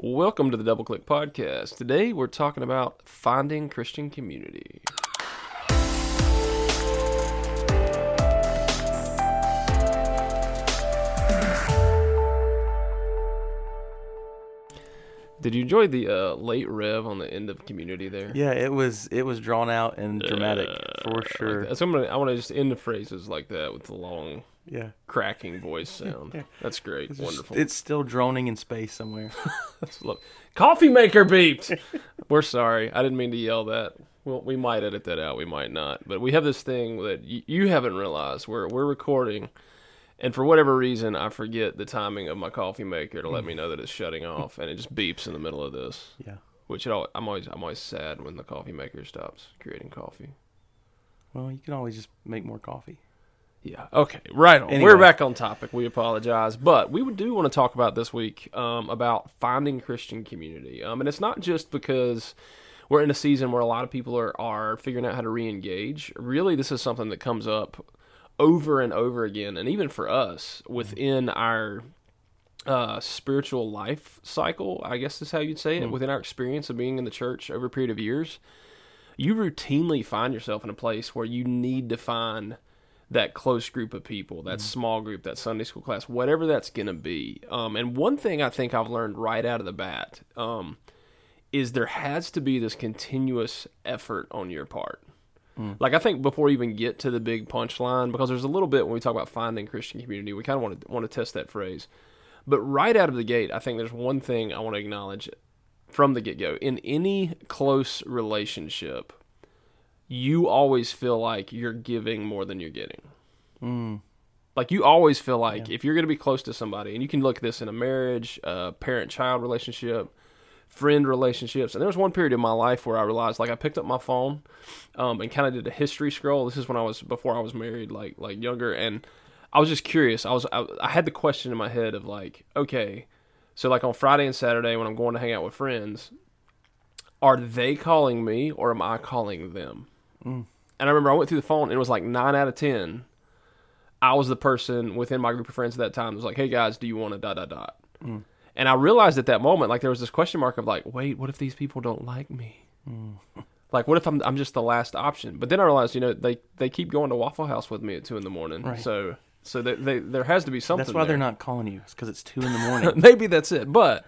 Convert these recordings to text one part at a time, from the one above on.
Welcome to the Double Click Podcast. Today we're talking about finding Christian community. Did you enjoy the uh, late rev on the end of community there? Yeah, it was it was drawn out and dramatic Uh, for sure. like. So I'm gonna, I want to just end the phrases like that with the long yeah, cracking voice sound. Yeah. That's great. it's, just- Wonderful. it's still droning in space somewhere. Coffee maker beeped. We're sorry. I didn't mean to yell that. Well, we might edit that out. We might not. But we have this thing that y- you haven't realized. We're we're recording, and for whatever reason, I forget the timing of my coffee maker to let me mm. know that it's shutting off, and it just beeps in the middle of this. yeah. Which it al- I'm always I'm always sad when the coffee maker stops creating coffee. Well, you can always just make more coffee. Yeah. Okay. Right on. Anyway. We're back on topic. We apologize, but we do want to talk about this week um, about finding Christian community. Um, and it's not just because we're in a season where a lot of people are are figuring out how to re-engage. Really, this is something that comes up over and over again, and even for us within our uh, spiritual life cycle, I guess is how you'd say it, within our experience of being in the church over a period of years, you routinely find yourself in a place where you need to find that close group of people, that small group, that Sunday school class, whatever that's going to be. Um, and one thing I think I've learned right out of the bat um, is there has to be this continuous effort on your part. Like I think before you even get to the big punchline, because there's a little bit when we talk about finding Christian community, we kind of want to want to test that phrase. But right out of the gate, I think there's one thing I want to acknowledge from the get go. In any close relationship, you always feel like you're giving more than you're getting. Mm. Like you always feel like if you're going to be close to somebody, and you can look at this in a marriage, a parent-child relationship, friend relationships. And there was one period in my life where I realized, like, I picked up my phone, um, and kind of did a history scroll. This is when I was before I was married, like like younger, and I was just curious. I was I, I had the question in my head of like, okay, so like on Friday and Saturday when I'm going to hang out with friends, are they calling me or am I calling them? And I remember I went through the phone and it was like nine out of ten. I was the person within my group of friends at that time that was like, "Hey guys, do you want to dot dot dot?" And I realized at that moment, like there was this question mark of like, "Wait, what if these people don't like me? Mm. Like, what if I'm I'm just the last option?" But then I realized, you know, they they keep going to Waffle House with me at two in the morning, Right. so so they, they, there has to be something. That's why there. they're not calling you. It's because it's two in the morning. Maybe that's it. But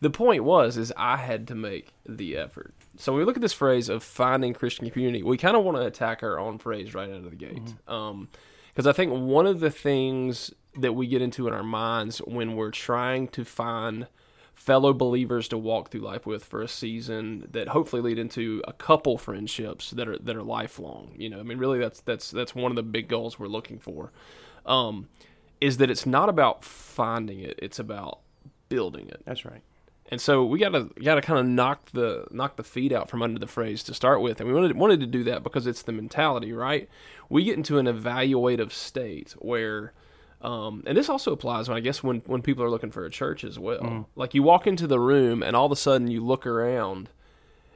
the point was is I had to make the effort. So we look at this phrase of finding Christian community, we kind of want to attack our own phrase right out of the gate. Um, because I think one of the things that we get into in our minds when we're trying to find fellow believers to walk through life with for a season that hopefully lead into a couple friendships that are that are lifelong. You know, I mean, really, that's that's that's one of the big goals we're looking for. Um, is that it's not about finding it; it's about building it. That's right. And so we gotta gotta kind of knock the knock the feet out from under the phrase to start with, and we wanted wanted to do that because it's the mentality, right? We get into an evaluative state where, um, and this also applies when I guess when when people are looking for a church as well. Like you walk into the room and all of a sudden you look around.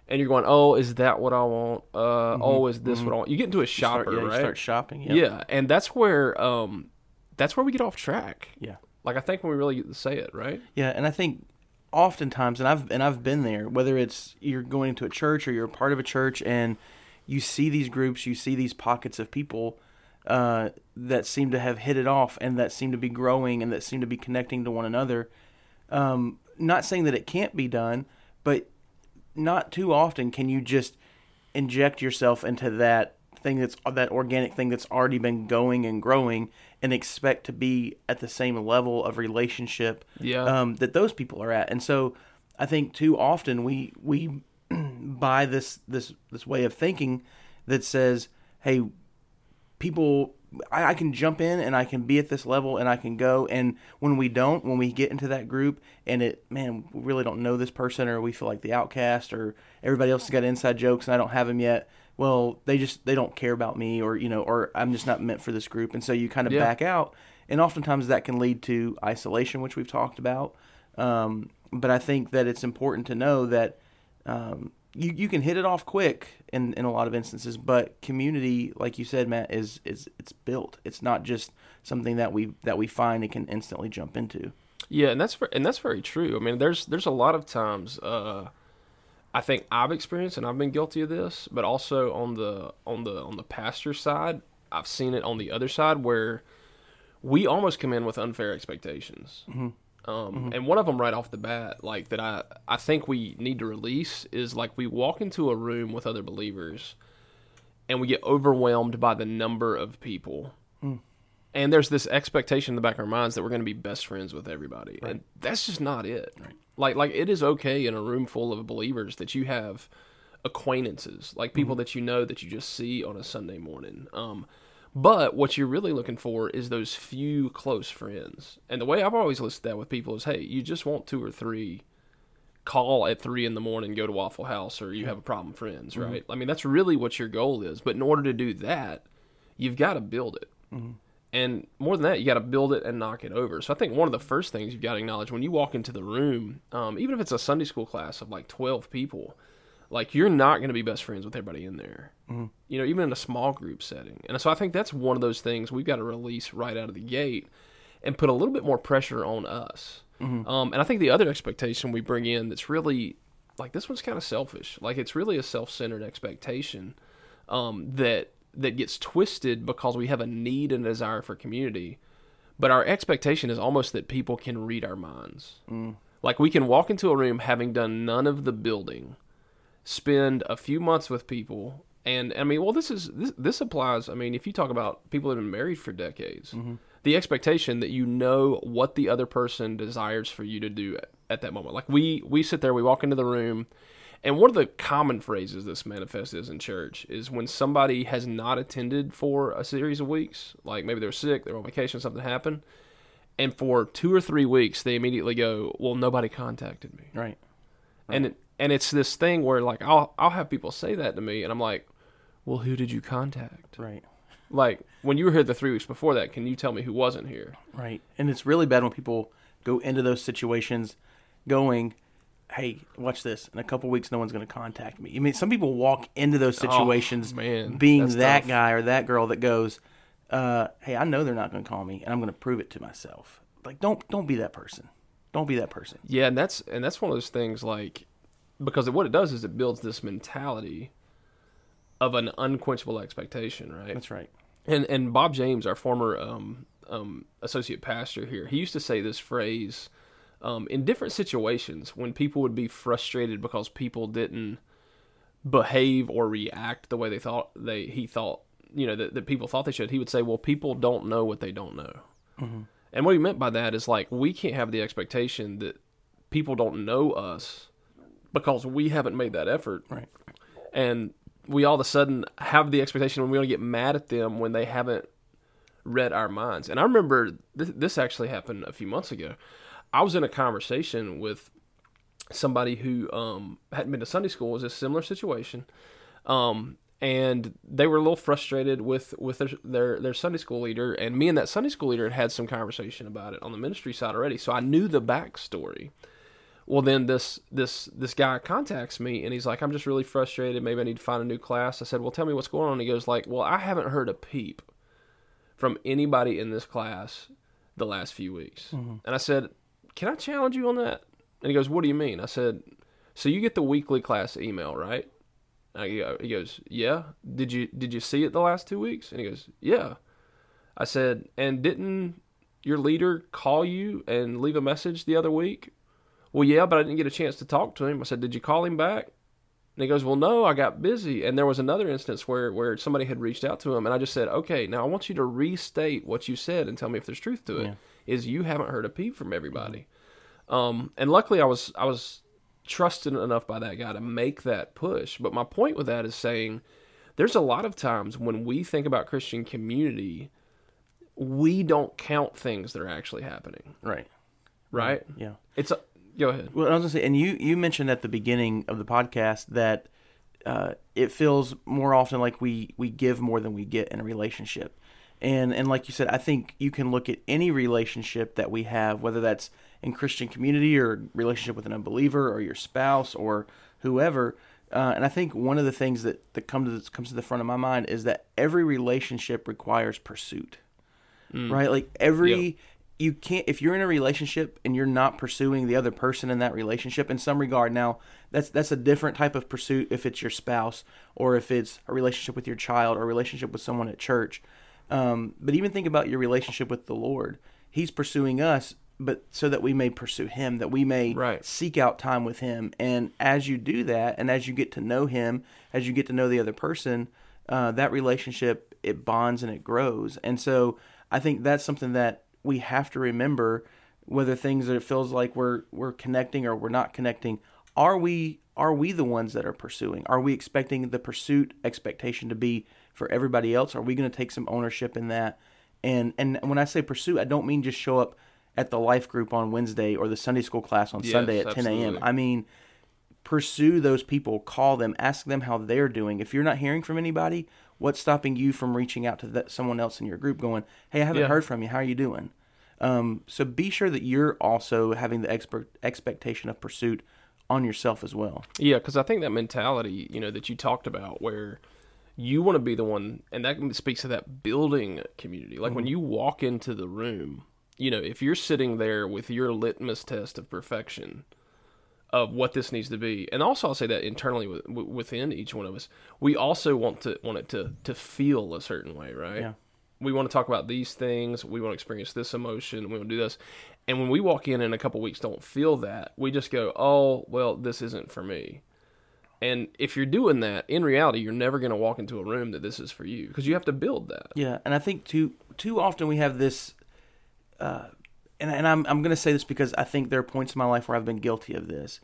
And you're going, oh, is that what I want? Uh, oh, is this what I want? You get into a shopper, Start, yeah, you right? start shopping. Yep. Yeah, and that's where um, that's where we get off track. Yeah. Like I think when we really say it, right? Yeah, and I think oftentimes, and I've and I've been there. Whether it's you're going to a church or you're a part of a church, and you see these groups, you see these pockets of people uh, that seem to have hit it off, and that seem to be growing, and that seem to be connecting to one another. Um, not saying that it can't be done, but not too often can you just inject yourself into that thing that's that organic thing that's already been going and growing and expect to be at the same level of relationship Yeah. um, that those people are at and so i think too often we we buy this this this way of thinking that says hey people I, I can jump in and I can be at this level and I can go and when we don't when we get into that group and it man we really don't know this person or we feel like the outcast or everybody else has got inside jokes and I don't have them yet well they just they don't care about me or you know or I'm just not meant for this group and so you kind of Yeah. back out and oftentimes that can lead to isolation which we've talked about um, but I think that it's important to know that um, you, you can hit it off quick in, in a lot of instances, but community, like you said, Matt, is is it's built. It's not just something that we that we find and can instantly jump into. Yeah, and that's and that's very true. I mean, there's there's a lot of times uh, I think I've experienced and I've been guilty of this, but also on the on the on the pastor side, I've seen it on the other side where we almost come in with unfair expectations. Mm-hmm. Um, And one of them right off the bat, like that, I I think we need to release is like we walk into a room with other believers, and we get overwhelmed by the number of people. And there's this expectation in the back of our minds that we're going to be best friends with everybody. And that's just not it like like it is okay in a room full of believers that you have acquaintances like people mm-hmm. that you know that you just see on a sunday morning. Um but what you're really looking for is those few close friends. And the way i've always listed that with people is hey you just want two or three call at three in the morning go to waffle house or you have a problem friends mm-hmm. right? I mean that's really what your goal is. But in order to do that you've got to build it mm-hmm. And more than that, you got to build it and knock it over. So I think one of the first things you've got to acknowledge when you walk into the room, um, even if it's a Sunday school class of like 12 people, like you're not going to be best friends with everybody in there. You know, even in a small group setting. And so I think that's one of those things we've got to release right out of the gate and put a little bit more pressure on us. Um, and I think the other expectation we bring in that's really like this one's kind of selfish. Like it's really a self-centered expectation um, that that gets twisted because we have a need and a desire for community. But our expectation is almost that people can read our minds. Mm. Like we can walk into a room having done none of the building, spend a few months with people, and I mean, well, this is this, this applies. I mean, if you talk about people that have been married for decades, mm-hmm. the expectation that you know what the other person desires for you to do at, at that moment. Like we we sit there, we walk into the room, and one of the common phrases this manifests is in church is when somebody has not attended for a series of weeks, like maybe they're sick, they're on vacation, something happened, and for two or three weeks they immediately go, "Well, nobody contacted me," Right. and it, and it's this thing where like I'll I'll have people say that to me, and I'm like, "Well, who did you contact?" Right. Like when you were here the three weeks before that, can you tell me who wasn't here? Right. And it's really bad when people go into those situations going, hey, watch this. In a couple weeks, no one's going to contact me. I mean, some people walk into those situations Oh, man, being that tough. guy or that girl that goes, uh, hey, I know they're not going to call me, and I'm going to prove it to myself. Like, don't don't be that person. Don't be that person. Yeah, and that's and that's one of those things like because what it does is it builds this mentality of an unquenchable expectation, right? That's right. And and Bob James, our former um, um, associate pastor here, he used to say this phrase um, in different situations when people would be frustrated because people didn't behave or react the way they thought they he thought you know that, that people thought they should. He would say, "Well, people don't know what they don't know." And what he meant by that is like we can't have the expectation that people don't know us because we haven't made that effort Right. and we all of a sudden have the expectation when we want to get mad at them when they haven't read our minds. And I remember th- this actually happened a few months ago. I was in a conversation with somebody who um, hadn't been to Sunday school. It was a similar situation, um, and they were a little frustrated with with their, their their Sunday school leader. And me and that Sunday school leader had had some conversation about it on the ministry side already, so I knew the backstory. Well then this this this guy contacts me and he's like i'm just really frustrated. Maybe i need to find a new class. I said well tell me what's going on. He goes like well i haven't heard a peep from anybody in this class the last few weeks. And i said can i challenge you on that and he goes what do you mean i said so you get the weekly class email right he goes yeah did you did you see it the last two weeks and he goes yeah i said and didn't your leader call you and leave a message the other week well, yeah, but I didn't get a chance to talk to him. I said, Did you call him back? And he goes, Well, no, I got busy. And there was another instance where, where somebody had reached out to him, and I just said, Okay, now I want you to restate what you said and tell me if there's truth to it. Yeah. Is you haven't heard a peep from everybody. Um, and luckily, I was I was trusted enough by that guy to make that push. But my point with that is saying there's a lot of times when we think about Christian community, we don't count things that are actually happening, Right. right? Yeah. It's a, go ahead. Well, I was gonna say, and you you mentioned at the beginning of the podcast that uh, it feels more often like we we give more than we get in a relationship, and and like you said, I think you can look at any relationship that we have, whether that's in Christian community or relationship with an unbeliever or your spouse or whoever. Uh, and I think one of the things that, that comes to comes to the front of my mind is that every relationship requires pursuit, right? Like every you can't if you're in a relationship and you're not pursuing the other person in that relationship in some regard now that's that's a different type of pursuit if it's your spouse or if it's a relationship with your child or a relationship with someone at church um, but even think about your relationship with the lord. He's pursuing us but so that we may pursue him that we may Right. seek out time with him. And as you do that and as you get to know him as you get to know the other person uh, that relationship it bonds and it grows. And so i think that's something that we have to remember whether things that it feels like we're we're connecting or we're not connecting. Are we are we the ones that are pursuing? Are we expecting the pursuit expectation to be for everybody else? Are we going to take some ownership in that? And and when i say pursue i don't mean just show up at the life group on wednesday or the sunday school class on Yes, sunday at 10 a.m i mean pursue those people call them ask them how they're doing. If you're not hearing from anybody what's stopping you from reaching out to that, someone else in your group going hey i haven't Yeah. heard from you. How are you doing? Um, so be sure that you're also having the expert expectation of pursuit on yourself as well. Yeah, because I think that mentality, you know, that you talked about, where you want to be the one, and that speaks to that building community. Like when mm-hmm. you walk into the room, you know, if you're sitting there with your litmus test of perfection of what this needs to be, and also I'll say that internally with, w- within each one of us, we also want to want it to to feel a certain way, right? Yeah. We want to talk about these things. We want to experience this emotion. We want to do this. And when we walk in in a couple weeks don't feel that, we just go, "Oh, well, this isn't for me." And if you're doing that, in reality, you're never going to walk into a room that this is for you because you have to build that. Yeah, and I think too too often we have this, uh, and and I'm I'm gonna say this because I think there are points in my life where I've been guilty of this.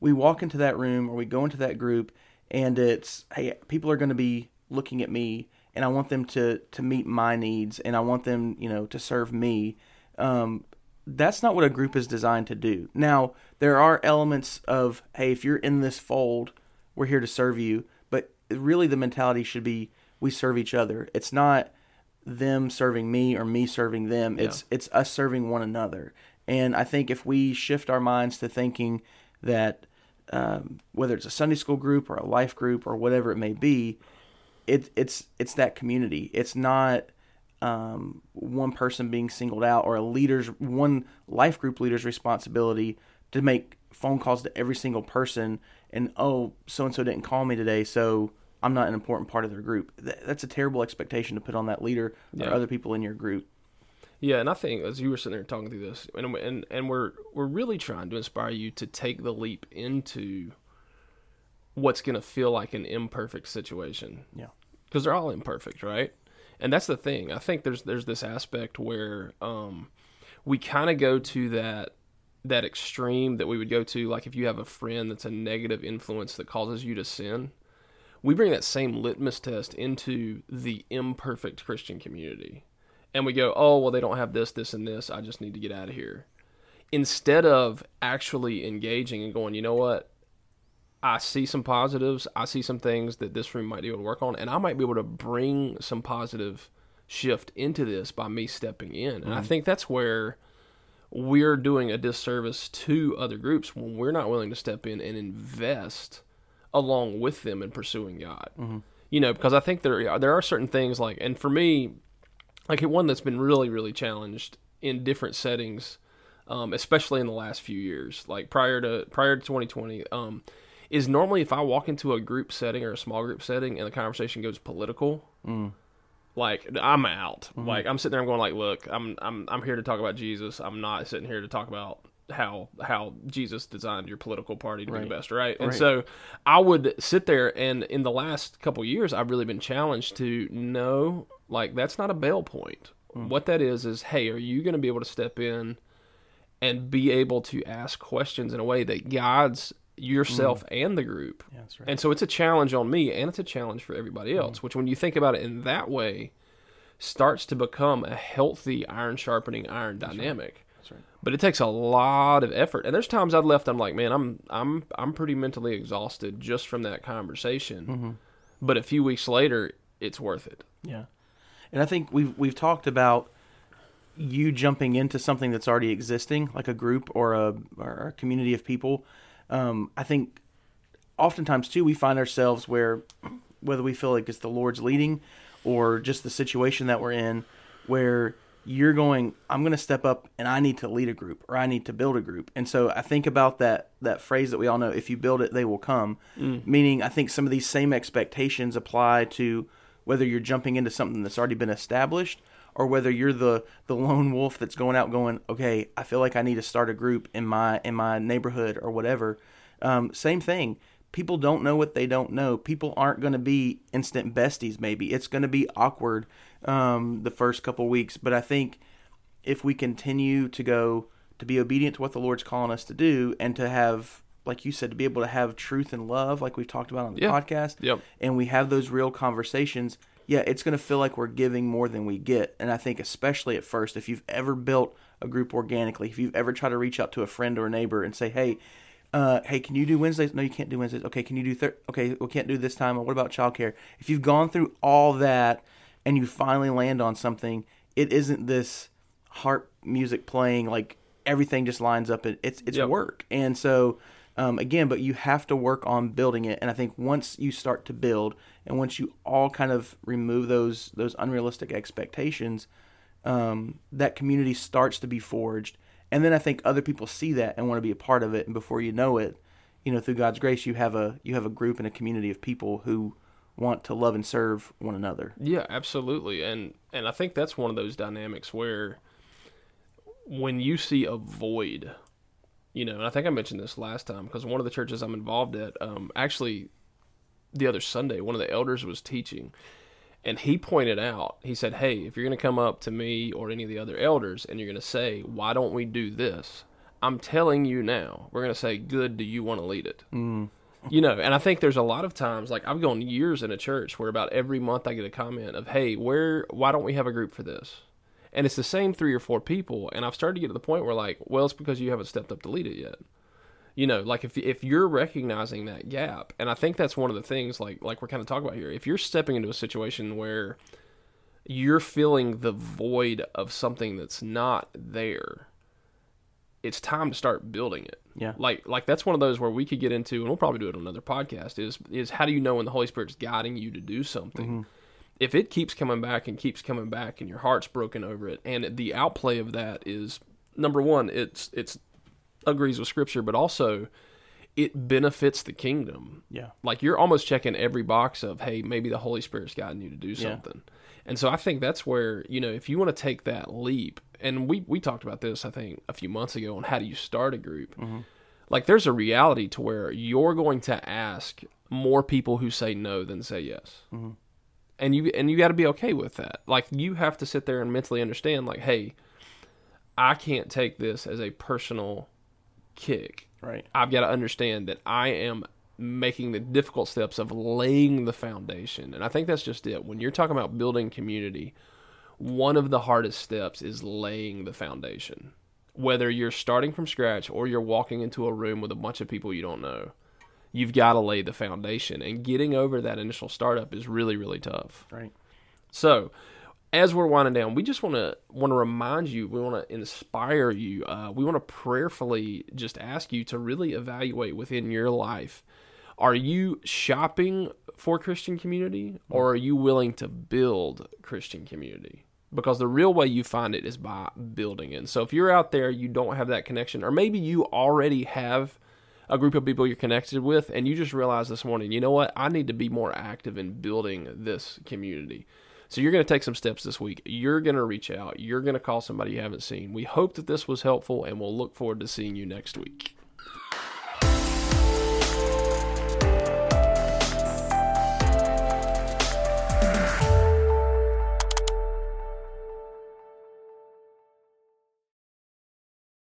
We walk into that room or we go into that group, and it's hey, people are going to be looking at me, and I want them to to meet my needs, and I want them you know to serve me. Um, that's not what a group is designed to do. Now there are elements of hey, if you're in this fold, we're here to serve you, but really the mentality should be we serve each other. It's not them serving me or me serving them. It's it's us serving one another. And I think if we shift our minds to thinking that um, whether it's a Sunday school group or a life group or whatever it may be, it, it's it's that community. It's not um, one person being singled out or a leader's one life group leader's responsibility to make phone calls to every single person and oh so and so didn't call me today so I'm not an important part of their group. That's a terrible expectation to put on that leader Yeah. or other people in your group. Yeah, and I think as you were sitting there talking through this, and and and we're we're really trying to inspire you to take the leap into what's going to feel like an imperfect situation. Yeah. because they're all imperfect, right? And that's the thing. I think there's there's this aspect where um, we kind of go to that that extreme that we would go to, like if you have a friend that's a negative influence that causes you to sin. We bring that same litmus test into the imperfect Christian community, and we go, "Oh, well, they don't have this, this, and this. I just need to get out of here." Instead of actually engaging and going, you know what? I see some positives. I see some things that this room might be able to work on, and I might be able to bring some positive shift into this by me stepping in. And I mm-hmm. think that's where we're doing a disservice to other groups when we're not willing to step in and invest along with them in pursuing God. You know, because I think there there are certain things like, and for me, like one that's been really really challenged in different settings, um, especially in the last few years, like prior to prior to 2020. Um, is normally if I walk into a group setting or a small group setting and the conversation goes political, like I'm out. Mm-hmm. Like I'm sitting there, I'm going like, look, I'm I'm I'm here to talk about Jesus. I'm not sitting here to talk about how how Jesus designed your political party to be the best, right? And Right. so I would sit there, and in the last couple years, I've really been challenged to know, like that's not a bail point. Mm. What that is is, hey, are you going to be able to step in and be able to ask questions in a way that guides yourself mm. and the group? Yeah, that's right. And so it's a challenge on me and it's a challenge for everybody else, mm. which when you think about it in that way, starts to become a healthy iron sharpening iron dynamic. That's right. But it takes a lot of effort. And there's times I've left I'm like, man, I'm I'm I'm pretty mentally exhausted just from that conversation. Mm-hmm. But a few weeks later, it's worth it. Yeah, and I think we've we've talked about you jumping into something that's already existing, like a group or a or a community of people. Um, I think oftentimes too we find ourselves where whether we feel like it's the Lord's leading or just the situation that we're in, where you're going i'm going to step up and i need to lead a group or i need to build a group and so i think about that that phrase that we all know if you build it they will come Mm. meaning i think some of these same expectations apply to whether you're jumping into something that's already been established or whether you're the the lone wolf that's going out going okay i feel like i need to start a group in my in my neighborhood or whatever um, same thing people don't know what they don't know people aren't going to be instant besties maybe it's going to be awkward um, the first couple weeks but i think if we continue to go to be obedient to what the lord's calling us to do and to have like you said to be able to have truth and love like we've talked about on the Yeah. podcast Yep. and we have those real conversations yeah it's going to feel like we're giving more than we get and i think especially at first if you've ever built a group organically if you've ever tried to reach out to a friend or a neighbor and say hey uh, hey, can you do Wednesdays? No, you can't do Wednesdays. Okay, can you do thir- Okay, we can't do this time. What about childcare? If you've gone through all that and you finally land on something, it isn't this harp music playing like everything just lines up. It's it's Yep. work, and so um, again, but you have to work on building it. And I think once you start to build, and once you all kind of remove those those unrealistic expectations, um, that community starts to be forged. And then I think other people see that and want to be a part of it. And before you know it, you know, through God's grace, you have a you have a group and a community of people who want to love and serve one another. Yeah, absolutely. And and I think that's one of those dynamics where when you see a void, you know, and I think I mentioned this last time because one of the churches I'm involved at, um, actually, the other Sunday, one of the elders was teaching, and he pointed out, he said, "Hey, if you're going to come up to me or any of the other elders and you're going to say, why don't we do this?" I'm telling you now, we're going to say, "Good, do you want to lead it?" Mm. you know and i think there's a lot of times like i've gone years in a church where about every month i get a comment of hey where why don't we have a group for this and it's the same three or four people and i've started to get to the point where like well it's because you haven't stepped up to lead it yet you know like if if you're recognizing that gap and i think that's one of the things like like we're kind of talking about here if you're stepping into a situation where you're feeling the void of something that's not there it's time to start building it. Yeah. like like that's one of those where we could get into and we'll probably do it on another podcast is is how do you know when the holy spirit's guiding you to do something? Mm-hmm. If it keeps coming back and keeps coming back and your heart's broken over it and the outplay of that is number one it's it's agrees with scripture but also it benefits the kingdom. Yeah. like you're almost checking every box of hey maybe the holy spirit's guiding you to do something. And so i think that's where you know if you want to take that leap and we we talked about this i think a few months ago on how do you start a group. Mm-hmm. Like there's a reality to where you're going to ask more people who say no than say yes. Mm-hmm. And you and you got to be okay with that. Like you have to sit there and mentally understand like hey i can't take this as a personal kick Right. I've got to understand that I am making the difficult steps of laying the foundation. And I think that's just it. When you're talking about building community, one of the hardest steps is laying the foundation. Whether you're starting from scratch or you're walking into a room with a bunch of people you don't know, you've got to lay the foundation. And getting over that initial startup is really, really tough. Right. So, as we're winding down, we just want to want to remind you, we want to inspire you, uh, we want to prayerfully just ask you to really evaluate within your life: Are you shopping for Christian community, or are you willing to build Christian community? Because the real way you find it is by building it. So if you're out there, you don't have that connection, or maybe you already have a group of people you're connected with, and you just realize this morning, you know what? I need to be more active in building this community. So you're going to take some steps this week. You're going to reach out. You're going to call somebody you haven't seen. We hope that this was helpful, and we'll look forward to seeing you next week.